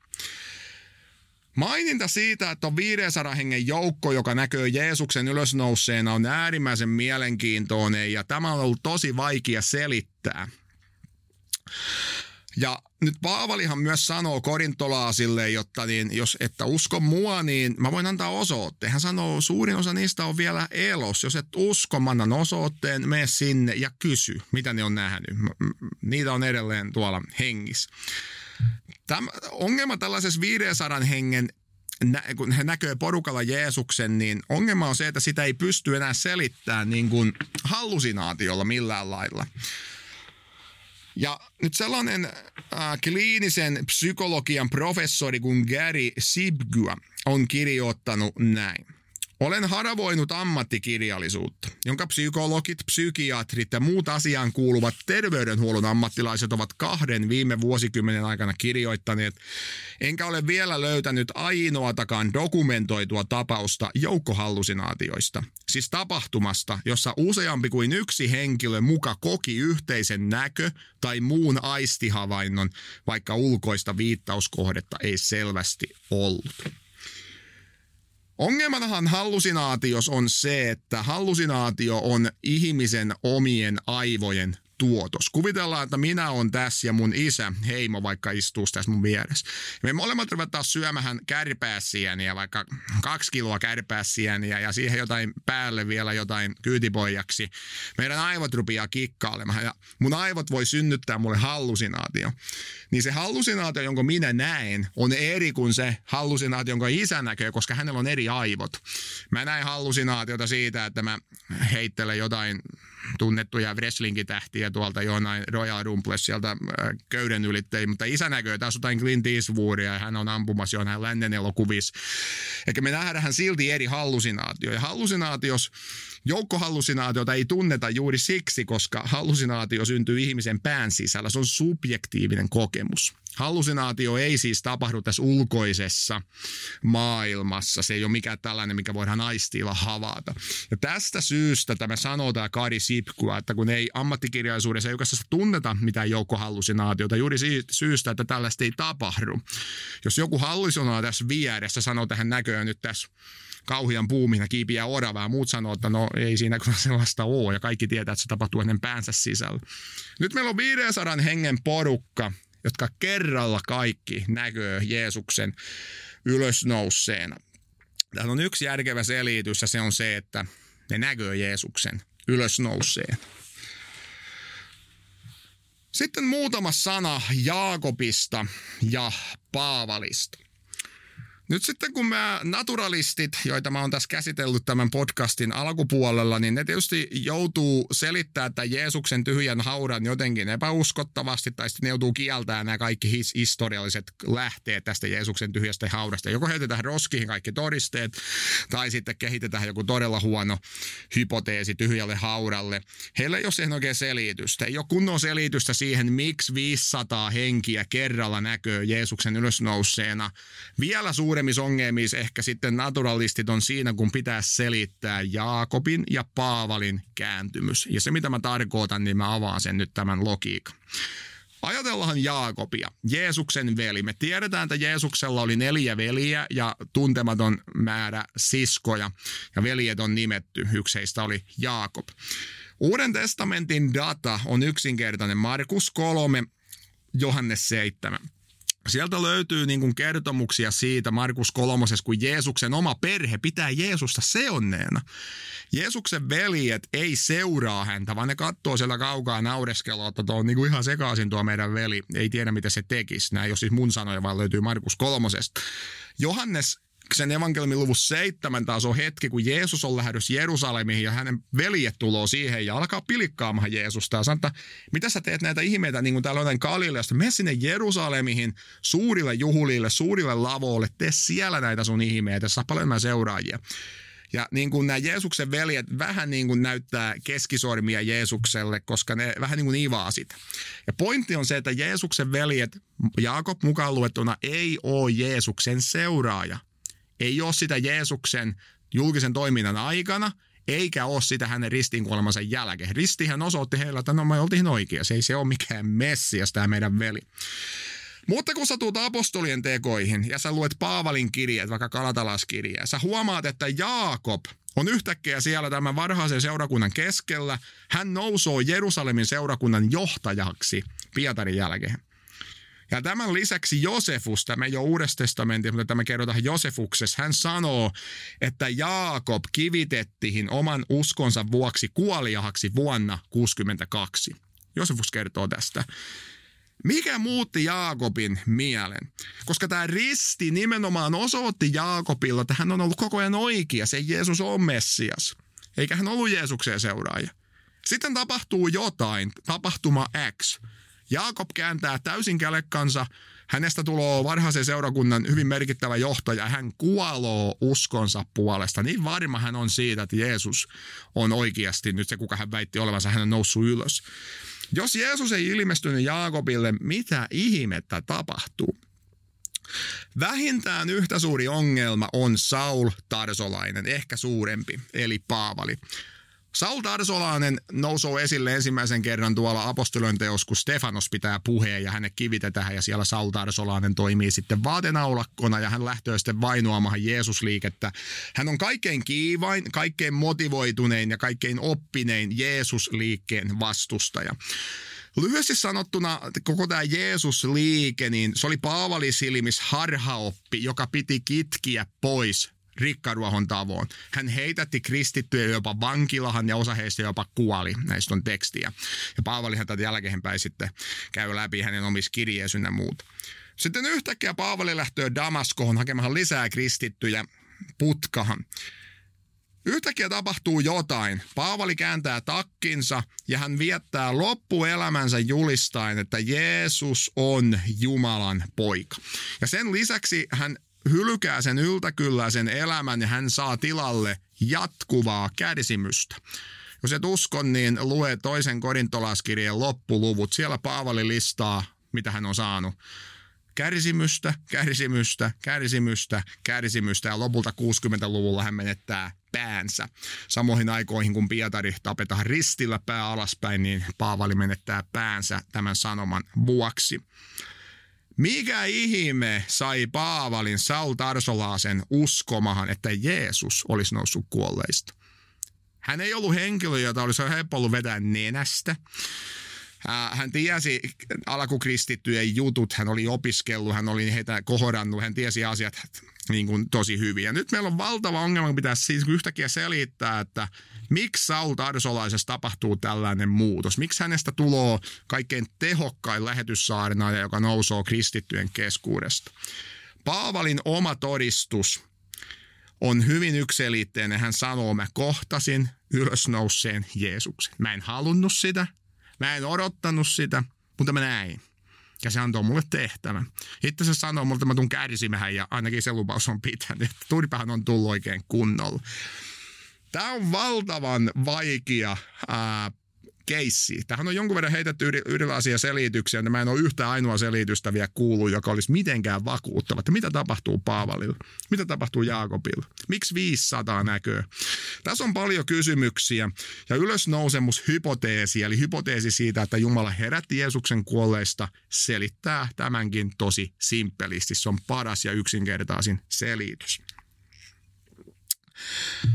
Maininta siitä, että on 500 hengen joukko, joka näkyy Jeesuksen ylösnouseena, on äärimmäisen mielenkiintoinen ja tämä on ollut tosi vaikea selittää. Ja nyt Paavalihan myös sanoo korintolaasille, jotta niin, jos että usko mua, niin mä voin antaa osoitteen. Hän sanoo, suurin osa niistä on vielä elos. Jos et usko, mä annan osoitteen, mene sinne ja kysy, mitä ne on nähnyt. Niitä on edelleen tuolla hengissä. Tämä ongelma tällaisessa 500 hengen kun he näkee porukalla Jeesuksen, niin ongelma on se, että sitä ei pysty enää selittämään niin kuin hallusinaatiolla millään lailla. Ja nyt sellainen äh, kliinisen psykologian professori kuin Gary Sibgua on kirjoittanut näin. Olen haravoinut ammattikirjallisuutta, jonka psykologit, psykiatrit ja muut asiaan kuuluvat terveydenhuollon ammattilaiset ovat kahden viime vuosikymmenen aikana kirjoittaneet, enkä ole vielä löytänyt ainoatakaan dokumentoitua tapausta joukkohallusinaatioista. Siis tapahtumasta, jossa useampi kuin yksi henkilö muka koki yhteisen näkö- tai muun aistihavainnon, vaikka ulkoista viittauskohdetta ei selvästi ollut. Ongelmanahan hallusinaatios on se, että hallusinaatio on ihmisen omien aivojen tuotos. Kuvitellaan, että minä on tässä ja mun isä, heimo vaikka istuu tässä mun vieressä. Me molemmat ruvetaan syömähän kärpäässieniä, vaikka kaksi kiloa kärpäässieniä ja siihen jotain päälle vielä jotain kyytipojaksi. Meidän aivot rupeaa kikkailemaan ja mun aivot voi synnyttää mulle hallusinaatio. Niin se hallusinaatio, jonka minä näen, on eri kuin se hallusinaatio, jonka isä näkee, koska hänellä on eri aivot. Mä näen hallusinaatiota siitä, että mä heittelen jotain tunnettuja wrestling-tähtiä tuolta jonain Royal Rumble sieltä äh, köyden ylittäjiä, mutta isä näkyy taas jotain Clint Eastwoodia ja hän on ampumassa jonain lännen elokuvissa. Eikä me nähdään silti eri hallusinaatioja. Ja hallusinaatios Joukkohallusinaatiota ei tunneta juuri siksi, koska hallusinaatio syntyy ihmisen pään sisällä. Se on subjektiivinen kokemus. Hallusinaatio ei siis tapahdu tässä ulkoisessa maailmassa. Se ei ole mikään tällainen, mikä voidaan aistilla havata. Ja tästä syystä tämä sanoo tämä Kari Sipkua, että kun ei ammattikirjallisuudessa ei tunneta mitään joukkohallusinaatiota juuri siitä syystä, että tällaista ei tapahdu. Jos joku hallusinaa tässä vieressä sanoo tähän näköön nyt tässä kauhian puumina kiipiä oravaa. Muut sanoo, että no ei siinä kyllä sellaista ole ja kaikki tietää, että se tapahtuu ennen päänsä sisällä. Nyt meillä on 500 hengen porukka, jotka kerralla kaikki näkyy Jeesuksen ylösnouseena. Täällä on yksi järkevä selitys ja se on se, että ne näkyy Jeesuksen ylösnouseen. Sitten muutama sana Jaakobista ja Paavalista. Nyt sitten kun mä naturalistit, joita mä oon tässä käsitellyt tämän podcastin alkupuolella, niin ne tietysti joutuu selittämään tämän Jeesuksen tyhjän haudan jotenkin epäuskottavasti, tai sitten ne joutuu kieltämään nämä kaikki his- historialliset lähteet tästä Jeesuksen tyhjästä haudasta. Joko heitetään roskiin kaikki todisteet, tai sitten kehitetään joku todella huono hypoteesi tyhjälle haudalle. Heillä ei ole siihen oikein selitystä. Ei ole kunnon selitystä siihen, miksi 500 henkiä kerralla näkyy Jeesuksen ylösnouseena. Vielä suuri suuremmissa ongelmissa ehkä sitten naturalistit on siinä, kun pitää selittää Jaakobin ja Paavalin kääntymys. Ja se, mitä mä tarkoitan, niin mä avaan sen nyt tämän logiikan. Ajatellaan Jaakobia, Jeesuksen veli. Me tiedetään, että Jeesuksella oli neljä veliä ja tuntematon määrä siskoja. Ja veljet on nimetty. Yksi heistä oli Jaakob. Uuden testamentin data on yksinkertainen. Markus 3, Johannes 7. Sieltä löytyy niin kuin kertomuksia siitä Markus kolmosessa, kun Jeesuksen oma perhe pitää Jeesusta seonneena. Jeesuksen veljet ei seuraa häntä, vaan ne katsoo siellä kaukaa naureskelua, että tuo on niin kuin ihan sekaisin tuo meidän veli. Ei tiedä, mitä se tekisi. Nämä ole siis mun sanoja, vaan löytyy Markus kolmosesta. Johannes sen evankeliumin luvussa taas on hetki, kun Jeesus on lähdössä Jerusalemiin ja hänen veljet tuloo siihen ja alkaa pilikkaamaan Jeesusta ja että mitä sä teet näitä ihmeitä, niin kuin täällä on Galileasta, mene sinne Jerusalemiin suurille juhlille, suurille lavoille, tee siellä näitä sun ihmeitä, saa paljon seuraajia. Ja niin kuin nämä Jeesuksen veljet vähän niin kuin näyttää keskisormia Jeesukselle, koska ne vähän niin kuin ivaa sitä. Ja pointti on se, että Jeesuksen veljet, Jaakob mukaan luettuna, ei ole Jeesuksen seuraaja ei ole sitä Jeesuksen julkisen toiminnan aikana, eikä ole sitä hänen ristiinkuolemansa jälkeen. Ristihän osoitti heille, että no me oltiin oikea, se ei se ole mikään messias tämä meidän veli. Mutta kun sä tuut apostolien tekoihin ja sä luet Paavalin kirjeet, vaikka Kalatalaskirjaa, sä huomaat, että Jaakob on yhtäkkiä siellä tämän varhaisen seurakunnan keskellä. Hän nousoo Jerusalemin seurakunnan johtajaksi Pietarin jälkeen. Ja tämän lisäksi Josefus, tämä ei ole Uudessa testamentissa, mutta tämä kerrotaan Josefuksessa, hän sanoo, että Jaakob kivitettiin oman uskonsa vuoksi kuoliahaksi vuonna 62. Josefus kertoo tästä. Mikä muutti Jaakobin mielen? Koska tämä risti nimenomaan osoitti Jaakobilla, että hän on ollut koko ajan oikea, se Jeesus on Messias. Eikä hän ollut Jeesuksen seuraaja. Sitten tapahtuu jotain, tapahtuma X. Jaakob kääntää täysin kälekkansa, hänestä tulee varhaisen seurakunnan hyvin merkittävä johtaja. Hän kuoloo uskonsa puolesta. Niin varma hän on siitä, että Jeesus on oikeasti nyt se, kuka hän väitti olevansa, hän on noussut ylös. Jos Jeesus ei ilmestynyt Jaakobille, mitä ihmettä tapahtuu? Vähintään yhtä suuri ongelma on Saul Tarsolainen, ehkä suurempi, eli Paavali. Saul Tarsolainen nousuu esille ensimmäisen kerran tuolla apostolien teos, kun Stefanos pitää puheen ja hänet kivitetään ja siellä Saul Tarsolainen toimii sitten vaatenaulakkona ja hän lähtee sitten vainoamaan Jeesusliikettä. Hän on kaikkein kiivain, kaikkein motivoitunein ja kaikkein oppinein Jeesusliikkeen vastustaja. Lyhyesti sanottuna koko tämä Jeesus-liike, niin se oli Paavali silmis harhaoppi, joka piti kitkiä pois rikkaruohon tavoin. Hän heitätti kristittyjä jopa vankilahan ja osa heistä jopa kuoli. Näistä on tekstiä. Ja Paavalihan tätä jälkeenpäin sitten käy läpi hänen omissa kirjeissään ja muut. Sitten yhtäkkiä Paavali lähtee Damaskoon hakemaan lisää kristittyjä putkahan. Yhtäkkiä tapahtuu jotain. Paavali kääntää takkinsa ja hän viettää loppuelämänsä julistaen, että Jeesus on Jumalan poika. Ja sen lisäksi hän hylkää sen yltäkylläisen elämän ja hän saa tilalle jatkuvaa kärsimystä. Jos et uskon, niin lue toisen korintolaskirjan loppuluvut. Siellä Paavali listaa, mitä hän on saanut. Kärsimystä, kärsimystä, kärsimystä, kärsimystä ja lopulta 60-luvulla hän menettää päänsä. Samoihin aikoihin, kun Pietari tapetaan ristillä pää alaspäin, niin Paavali menettää päänsä tämän sanoman vuoksi. Mikä ihme sai Paavalin Saul Tarsolaasen uskomahan, että Jeesus olisi noussut kuolleista? Hän ei ollut henkilö, jota olisi helppo ollut vetää nenästä. Hän tiesi alkukristittyjen jutut, hän oli opiskellut, hän oli heitä kohorannut, hän tiesi asiat niin kuin tosi hyvin. Ja nyt meillä on valtava ongelma, pitäisi siis yhtäkkiä selittää, että miksi Saul Tarsolaisessa tapahtuu tällainen muutos. Miksi hänestä tulee kaikkein tehokkain lähetyssaarnaaja, joka nousee kristittyjen keskuudesta. Paavalin oma todistus on hyvin yksilitteinen. Hän sanoo, mä kohtasin ylösnouseen Jeesuksen. Mä en halunnut sitä, mä en odottanut sitä, mutta mä näin. Se antoi mulle tehtävän. Itse se sanoo mulle, että mä tuun kärsimään ja ainakin se lupaus on pitänyt. Turpahan on tullut oikein kunnolla. Tämä on valtavan vaikea ää, keissi. Tähän on jonkun verran heitetty erilaisia selityksiä, ja mä en ole yhtä ainoa selitystä vielä kuullut, joka olisi mitenkään vakuuttava. Että mitä tapahtuu Paavalilla? Mitä tapahtuu Jaakobilla? Miksi 500 näköä? Tässä on paljon kysymyksiä ja ylösnousemushypoteesi, eli hypoteesi siitä, että Jumala herätti Jeesuksen kuolleista, selittää tämänkin tosi simppelisti. Se on paras ja yksinkertaisin selitys.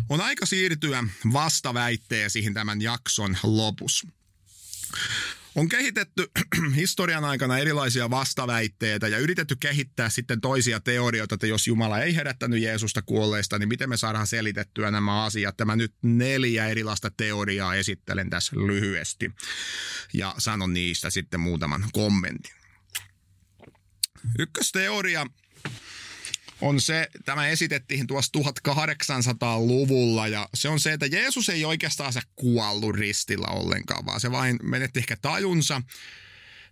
On aika siirtyä vastaväitteisiin tämän jakson lopussa. On kehitetty (clears throat) historian aikana erilaisia vastaväitteitä ja yritetty kehittää sitten toisia teorioita, että jos Jumala ei herättänyt Jeesusta kuolleista, niin miten me saadaan selitettyä nämä asiat. Tämä nyt neljä erilaista teoriaa esittelen tässä lyhyesti ja sanon niistä sitten muutaman kommentin. Ykkösteoria on se, tämä esitettiin tuossa 1800-luvulla ja se on se, että Jeesus ei oikeastaan se kuollut ristillä ollenkaan, vaan se vain menetti ehkä tajunsa.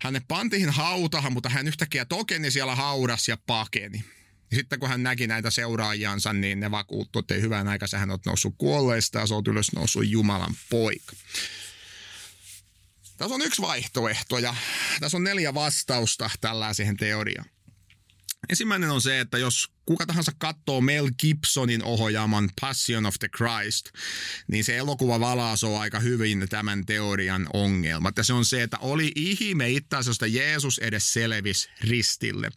Hänet pantiin hautahan, mutta hän yhtäkkiä tokeni siellä haudas ja pakeni. Ja sitten kun hän näki näitä seuraajansa, niin ne vakuuttu, että hyvän aikaa hän on noussut kuolleista ja se on ylös noussut Jumalan poika. Tässä on yksi vaihtoehto ja tässä on neljä vastausta tällaiseen teoriaan. Ensimmäinen on se, että jos kuka tahansa katsoo Mel Gibsonin ohjaaman Passion of the Christ, niin se elokuva valaasoo aika hyvin tämän teorian ongelmat. Ja se on se, että oli ihme itse asiassa, Jeesus edes selvisi ristille.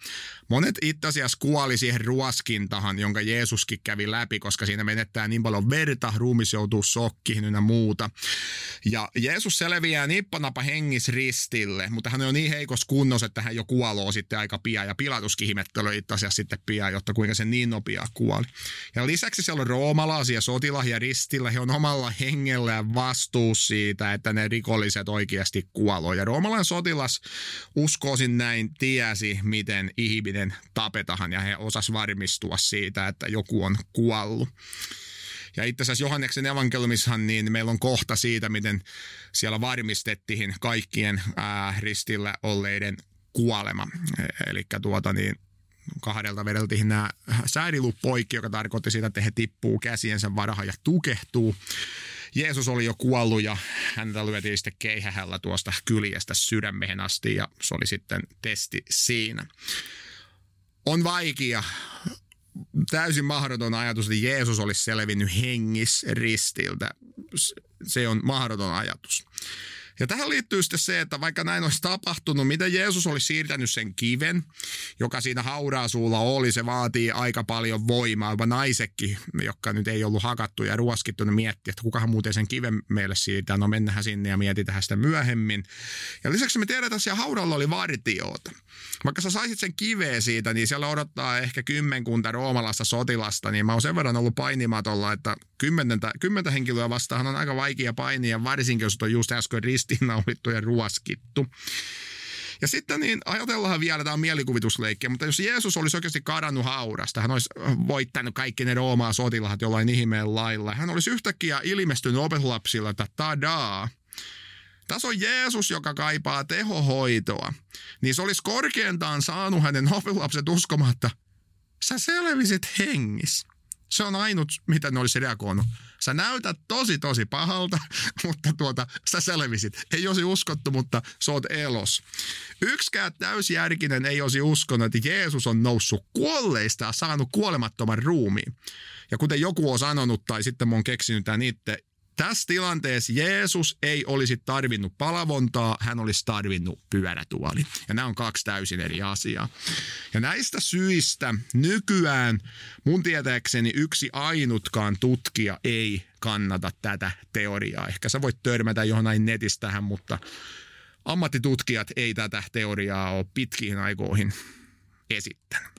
Monet itse asiassa kuoli siihen ruoskintahan, jonka Jeesuskin kävi läpi, koska siinä menettää niin paljon verta, ruumis joutuu sokkiin ynnä muuta. Ja Jeesus selviää nippanapa hengis ristille, mutta hän on niin heikossa kunnossa, että hän jo kuoloo sitten aika pian. Ja Pilatuskin ihmettelö itse asiassa sitten pian, jotta kuinka se niin nopea kuoli. Ja lisäksi siellä on roomalaisia sotilahia ristillä. He on omalla hengellään vastuus siitä, että ne rikolliset oikeasti kuoloo. Ja roomalainen sotilas uskoisin näin tiesi, miten ihminen tapetahan ja he osas varmistua siitä, että joku on kuollut. Ja itse asiassa Johanneksen evankeliumissahan niin meillä on kohta siitä, miten siellä varmistettiin kaikkien ää, ristillä olleiden kuolema. E, Eli tuota niin, kahdelta vedeltiin nämä säädilut poikki, joka tarkoitti sitä, että he tippuu käsiensä varahan ja tukehtuu. Jeesus oli jo kuollut ja häntä lyötiin sitten keihähällä tuosta kyljestä sydämeen asti ja se oli sitten testi siinä. On vaikea täysin mahdoton ajatus, että Jeesus olisi selvinnyt hengis ristiltä. Se on mahdoton ajatus. Ja tähän liittyy sitten se, että vaikka näin olisi tapahtunut, miten Jeesus olisi siirtänyt sen kiven, joka siinä hauraasuulla oli, se vaatii aika paljon voimaa. Jopa naisekin, jotka nyt ei ollut hakattu ja ruoskittu, ne miettii, että kukahan muuten sen kiven meille siirtää. No mennään sinne ja mietitään sitä myöhemmin. Ja lisäksi me tiedetään, että siellä haudalla oli vartioita. Vaikka sä saisit sen kiveen siitä, niin siellä odottaa ehkä kymmenkunta roomalasta sotilasta, niin mä oon sen verran ollut painimatolla, että kymmentä, kymmentä henkilöä vastaan on aika vaikea painia, varsinkin jos on just äsken ristiinnaulittu ja ruoskittu. Ja sitten niin ajatellaan vielä, tämä on mutta jos Jeesus olisi oikeasti kadannut haurasta, hän olisi voittanut kaikki ne Roomaa sotilaat jollain ihmeen lailla. Hän olisi yhtäkkiä ilmestynyt opetuslapsilla, että tadaa, tässä on Jeesus, joka kaipaa tehohoitoa. Niin se olisi korkeintaan saanut hänen opetuslapset uskomaan, että sä selvisit hengissä. Se on ainut, mitä ne olisi reagoinut. Sä näytät tosi, tosi pahalta, (laughs) mutta tuota, sä selvisit. Ei olisi uskottu, mutta sä oot elos. Yksikään täysjärkinen ei olisi uskonut, että Jeesus on noussut kuolleista ja saanut kuolemattoman ruumiin. Ja kuten joku on sanonut, tai sitten mä oon keksinyt tämän itse, tässä tilanteessa Jeesus ei olisi tarvinnut palavontaa, hän olisi tarvinnut pyörätuoli. Ja nämä on kaksi täysin eri asiaa. Ja näistä syistä nykyään mun tietääkseni yksi ainutkaan tutkija ei kannata tätä teoriaa. Ehkä sä voit törmätä johonain netistä tähän, mutta ammattitutkijat ei tätä teoriaa ole pitkiin aikoihin esittänyt.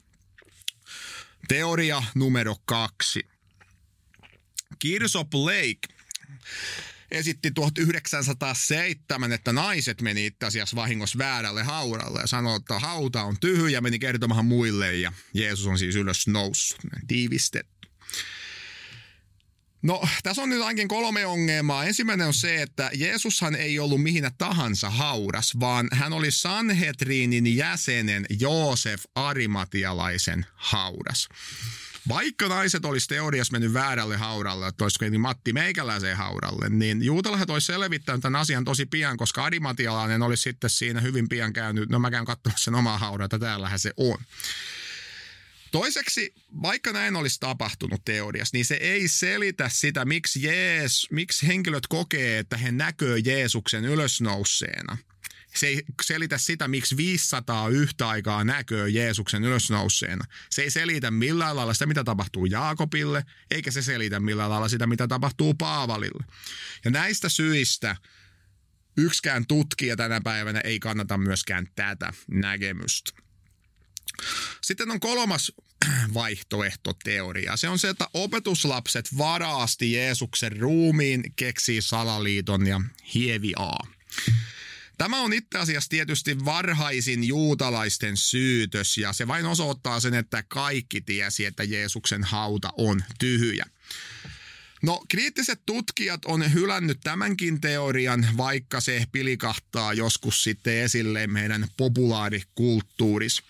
Teoria numero kaksi. Kirsop Lake esitti 1907, että naiset meni itse asiassa vahingossa väärälle hauralle ja sanoi, että hauta on tyhjä, meni kertomaan muille ja Jeesus on siis ylös noussut, tiivistetty. No, tässä on nyt ainakin kolme ongelmaa. Ensimmäinen on se, että Jeesushan ei ollut mihinä tahansa hauras, vaan hän oli Sanhetriinin jäsenen Joosef Arimatialaisen hauras. Vaikka naiset olisi teoriassa mennyt väärälle hauralle, että olisiko niin Matti Meikäläiseen hauralle, niin juutalaiset olisi selvittänyt tämän asian tosi pian, koska Arimatialainen olisi sitten siinä hyvin pian käynyt, no mä käyn katsomassa sen omaa hauraa, että täällähän se on. Toiseksi, vaikka näin olisi tapahtunut teoriassa, niin se ei selitä sitä, miksi, Jees, miksi henkilöt kokee, että he näkö Jeesuksen ylösnouseena – se ei selitä sitä, miksi 500 yhtä aikaa näköö Jeesuksen ylösnouseena. Se ei selitä millään lailla sitä, mitä tapahtuu Jaakobille, eikä se selitä millään lailla sitä, mitä tapahtuu Paavalille. Ja näistä syistä yksikään tutkija tänä päivänä ei kannata myöskään tätä näkemystä. Sitten on kolmas vaihtoehtoteoria. Se on se, että opetuslapset varaasti Jeesuksen ruumiin, keksii salaliiton ja hieviaa. Tämä on itse asiassa tietysti varhaisin juutalaisten syytös ja se vain osoittaa sen, että kaikki tiesi, että Jeesuksen hauta on tyhjä. No, kriittiset tutkijat on hylännyt tämänkin teorian, vaikka se pilikahtaa joskus sitten esille meidän populaarikulttuurissa.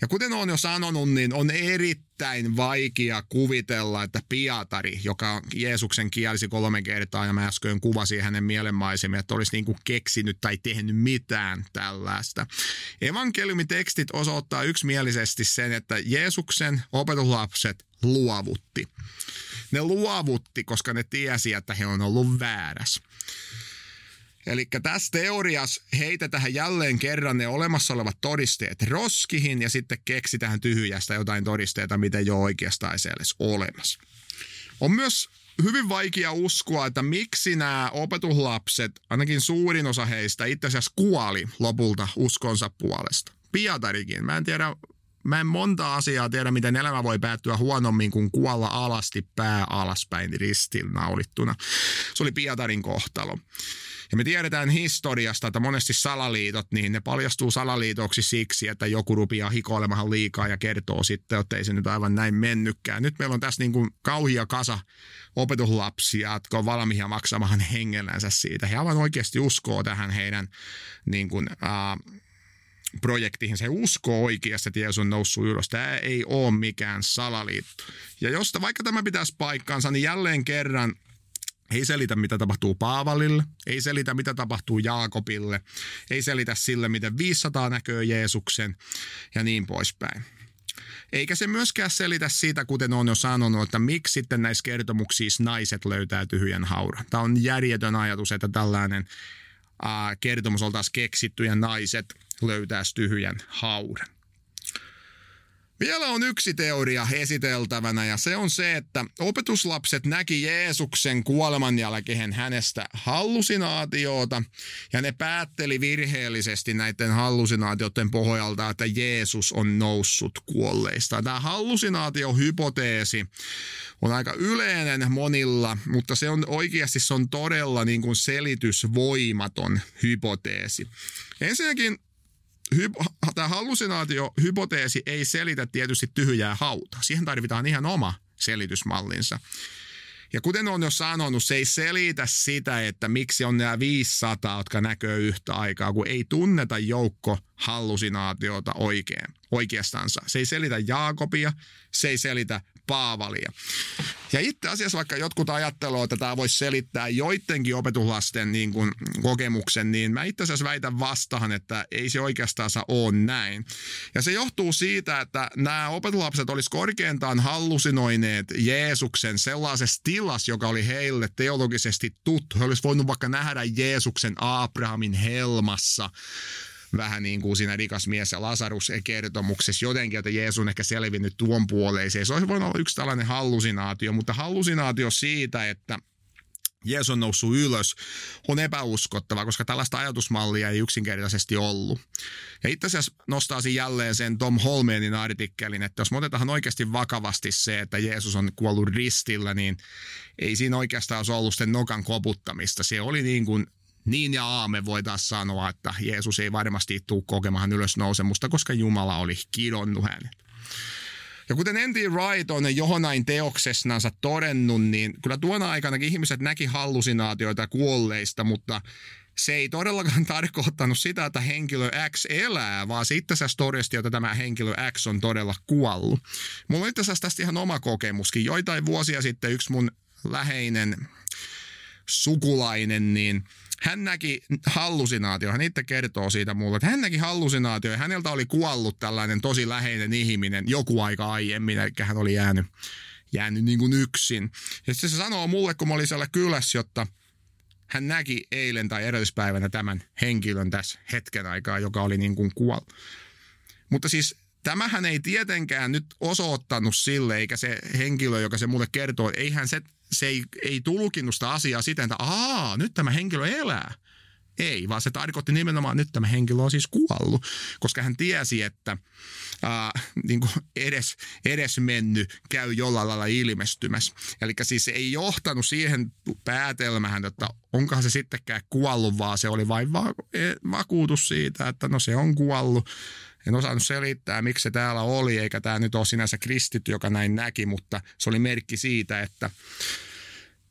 Ja kuten olen jo sanonut, niin on erittäin vaikea kuvitella, että Pietari, joka Jeesuksen kielsi kolme kertaa ja mä äsken kuvasin hänen mielenmaisemia, että olisi niin kuin keksinyt tai tehnyt mitään tällaista. Evankeliumitekstit osoittaa yksimielisesti sen, että Jeesuksen opetuslapset luovutti. Ne luovutti, koska ne tiesi, että he on ollut väärässä. Eli tässä teoriassa heitetään jälleen kerran ne olemassa olevat todisteet roskihin ja sitten keksitään tyhjästä jotain todisteita, mitä jo oikeastaan ei edes olemassa. On myös hyvin vaikea uskoa, että miksi nämä opetuslapset, ainakin suurin osa heistä, itse asiassa kuoli lopulta uskonsa puolesta. Pietarikin. Mä en tiedä, mä en monta asiaa tiedä, miten elämä voi päättyä huonommin kuin kuolla alasti pää alaspäin ristin naulittuna. Se oli Pietarin kohtalo. Ja me tiedetään historiasta, että monesti salaliitot, niin ne paljastuu salaliitoksi siksi, että joku rupeaa hikoilemaan liikaa ja kertoo sitten, että ei se nyt aivan näin mennykään. Nyt meillä on tässä niin kuin kauhia kasa opetuslapsia, jotka on valmiita maksamaan hengellänsä siitä. He aivan oikeasti uskoo tähän heidän niin kuin, äh, projektiin. Se uskoo oikeasti, että Jeesus on noussut ylös. Tämä ei ole mikään salaliitto. Ja josta vaikka tämä pitäisi paikkaansa, niin jälleen kerran ei selitä, mitä tapahtuu Paavalille, ei selitä, mitä tapahtuu Jaakobille, ei selitä sille, miten 500 näköö Jeesuksen ja niin poispäin. Eikä se myöskään selitä siitä, kuten on jo sanonut, että miksi sitten näissä kertomuksissa naiset löytää tyhjän hauran. Tämä on järjetön ajatus, että tällainen ää, kertomus oltaisiin keksitty ja naiset löytäisi tyhjän hauran. Vielä on yksi teoria esiteltävänä ja se on se, että opetuslapset näki Jeesuksen kuoleman jälkeen hänestä hallusinaatiota ja ne päätteli virheellisesti näiden hallusinaatioiden pohjalta, että Jeesus on noussut kuolleista. Tämä hallusinaatiohypoteesi on aika yleinen monilla, mutta se on oikeasti se on todella niin kuin selitysvoimaton hypoteesi. Ensinnäkin hy- tämä hallusinaatiohypoteesi ei selitä tietysti tyhjää hautaa. Siihen tarvitaan ihan oma selitysmallinsa. Ja kuten on jo sanonut, se ei selitä sitä, että miksi on nämä 500, jotka näkyy yhtä aikaa, kun ei tunneta joukko hallusinaatiota oikein, oikeastansa. Se ei selitä Jaakobia, se ei selitä Paavalia. Ja itse asiassa vaikka jotkut ajattelua, että tämä voisi selittää joidenkin opetuslasten niin kuin, kokemuksen, niin mä itse asiassa väitän vastaan, että ei se oikeastaan ole näin. Ja se johtuu siitä, että nämä opetuslapset olisi korkeintaan hallusinoineet Jeesuksen sellaisessa tilassa, joka oli heille teologisesti tuttu. He olisi voinut vaikka nähdä Jeesuksen Abrahamin helmassa vähän niin kuin siinä rikas mies ja Lasarus kertomuksessa jotenkin, että Jeesus on ehkä selvinnyt tuon puoleiseen. Se olisi voinut olla yksi tällainen hallusinaatio, mutta hallusinaatio siitä, että Jeesus on noussut ylös, on epäuskottava, koska tällaista ajatusmallia ei yksinkertaisesti ollut. Ja itse asiassa nostaisin jälleen sen Tom Holmenin artikkelin, että jos me otetaan oikeasti vakavasti se, että Jeesus on kuollut ristillä, niin ei siinä oikeastaan olisi ollut sen nokan koputtamista. Se oli niin kuin niin ja aame voitaisiin sanoa, että Jeesus ei varmasti tule kokemaan ylösnousemusta, koska Jumala oli kidonnut hänet. Ja kuten Andy Wright on johonain teoksessansa todennut, niin kyllä tuona aikana ihmiset näki hallusinaatioita kuolleista, mutta se ei todellakaan (laughs) tarkoittanut sitä, että henkilö X elää, vaan se itse asiassa todisti, että tämä henkilö X on todella kuollut. Mulla on itse asiassa tästä ihan oma kokemuskin. Joitain vuosia sitten yksi mun läheinen sukulainen, niin – hän näki hallusinaatio, hän itse kertoo siitä mulle, että hän näki hallusinaatio ja häneltä oli kuollut tällainen tosi läheinen ihminen joku aika aiemmin, eli hän oli jäänyt, jäänyt niin kuin yksin. Ja sitten se sanoo mulle, kun mä olin siellä kylässä, jotta hän näki eilen tai edellispäivänä tämän henkilön tässä hetken aikaa, joka oli niin kuin kuollut. Mutta siis tämähän ei tietenkään nyt osoittanut sille, eikä se henkilö, joka se mulle kertoo, eihän se se ei, ei tulkinnut sitä asiaa siten, että aa, nyt tämä henkilö elää. Ei, vaan se tarkoitti nimenomaan, että nyt tämä henkilö on siis kuollut, koska hän tiesi, että ää, niin kuin edes, edes mennyt käy jollain lailla ilmestymässä. Eli siis se ei johtanut siihen päätelmähän, että onkohan se sittenkään kuollut, vaan se oli vain va- e, vakuutus siitä, että no se on kuollut. En osannut selittää, miksi se täällä oli, eikä tämä nyt ole sinänsä kristitty, joka näin näki, mutta se oli merkki siitä, että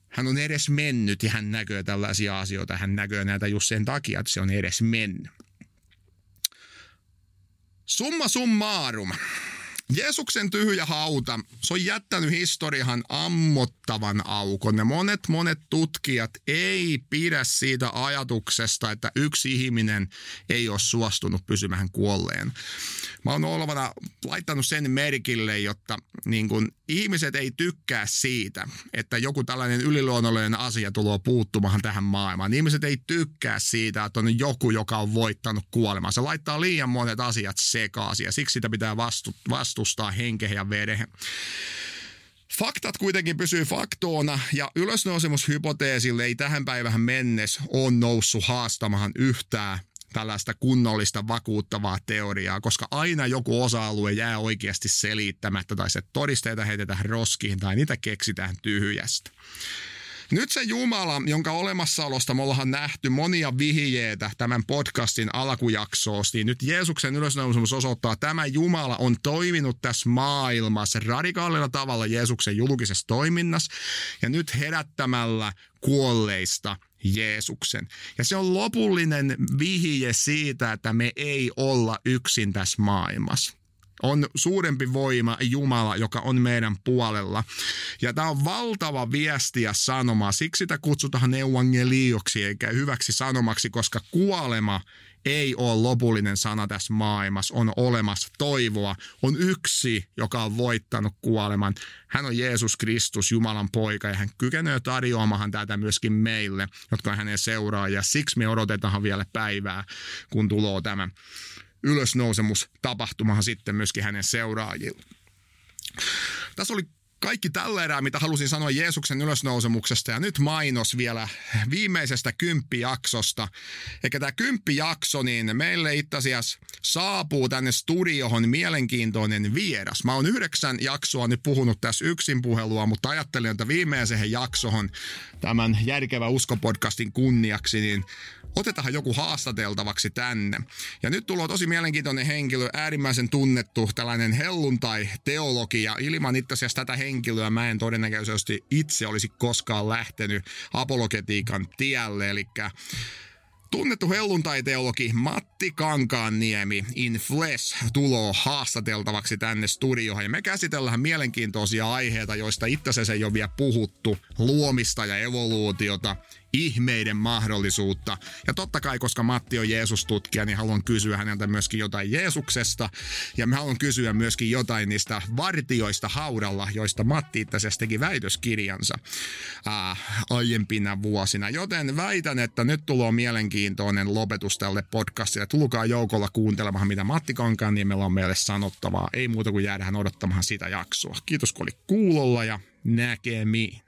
hän on edes mennyt ja hän näkee tällaisia asioita. Hän näkee näitä just sen takia, että se on edes mennyt. Summa summarum. Jeesuksen tyhjä hauta, se on jättänyt historiahan ammottavan aukon. Ja monet, monet tutkijat ei pidä siitä ajatuksesta, että yksi ihminen ei ole suostunut pysymään kuolleen. Mä oon olevana laittanut sen merkille, jotta niin kun, ihmiset ei tykkää siitä, että joku tällainen yliluonnollinen asia tulee puuttumaan tähän maailmaan. Ihmiset ei tykkää siitä, että on joku, joka on voittanut kuolemaa. Se laittaa liian monet asiat sekaisin ja siksi sitä pitää vastu- vastustaa henkeen ja veden. Faktat kuitenkin pysyy faktoona ja ylösnousemushypoteesille ei tähän päivähän mennessä ole noussut haastamaan yhtään tällaista kunnollista vakuuttavaa teoriaa, koska aina joku osa-alue jää oikeasti selittämättä tai se todisteita heitetään roskiin tai niitä keksitään tyhjästä. Nyt se Jumala, jonka olemassaolosta me ollaan nähty monia vihjeitä tämän podcastin alkujaksoosta, niin nyt Jeesuksen ylösnousemus osoittaa, että tämä Jumala on toiminut tässä maailmassa radikaalilla tavalla Jeesuksen julkisessa toiminnassa ja nyt herättämällä kuolleista Jeesuksen. Ja se on lopullinen vihje siitä, että me ei olla yksin tässä maailmassa on suurempi voima Jumala, joka on meidän puolella. Ja tämä on valtava viesti ja sanoma. Siksi sitä kutsutaan evangelioksi eikä hyväksi sanomaksi, koska kuolema ei ole lopullinen sana tässä maailmassa. On olemassa toivoa. On yksi, joka on voittanut kuoleman. Hän on Jeesus Kristus, Jumalan poika, ja hän kykenee tarjoamaan tätä myöskin meille, jotka on hänen seuraajia. Siksi me odotetaan vielä päivää, kun tulee tämä ylösnousemus tapahtumahan sitten myöskin hänen seuraajille. Tässä oli kaikki tällä erää, mitä halusin sanoa Jeesuksen ylösnousemuksesta. Ja nyt mainos vielä viimeisestä kymppijaksosta. Eikä tämä kymppijakso, niin meille itse asiassa saapuu tänne studiohon mielenkiintoinen vieras. Mä oon yhdeksän jaksoa nyt puhunut tässä yksin puhelua, mutta ajattelin, että viimeiseen jaksohon tämän Järkevä uskopodcastin kunniaksi, niin otetaan joku haastateltavaksi tänne. Ja nyt tulee tosi mielenkiintoinen henkilö, äärimmäisen tunnettu tällainen helluntai-teologi, ja ilman itse asiassa tätä henkilöä mä en todennäköisesti itse olisi koskaan lähtenyt apologetiikan tielle, eli Tunnettu helluntaiteologi Matti Kankaanniemi in flesh tuloo haastateltavaksi tänne studioon. Ja me käsitellään mielenkiintoisia aiheita, joista itse asiassa ei ole vielä puhuttu. Luomista ja evoluutiota, ihmeiden mahdollisuutta. Ja totta kai, koska Matti on Jeesus-tutkija, niin haluan kysyä häneltä myöskin jotain Jeesuksesta. Ja mä haluan kysyä myöskin jotain niistä vartioista haudalla, joista Matti itse asiassa teki väitöskirjansa äh, aiempina vuosina. Joten väitän, että nyt tulee mielenkiintoinen lopetus tälle podcastille. Tulkaa joukolla kuuntelemaan, mitä Matti Kankaanniemellä on meille sanottavaa. Ei muuta kuin jäädään odottamaan sitä jaksoa. Kiitos kun oli kuulolla ja näkemiin.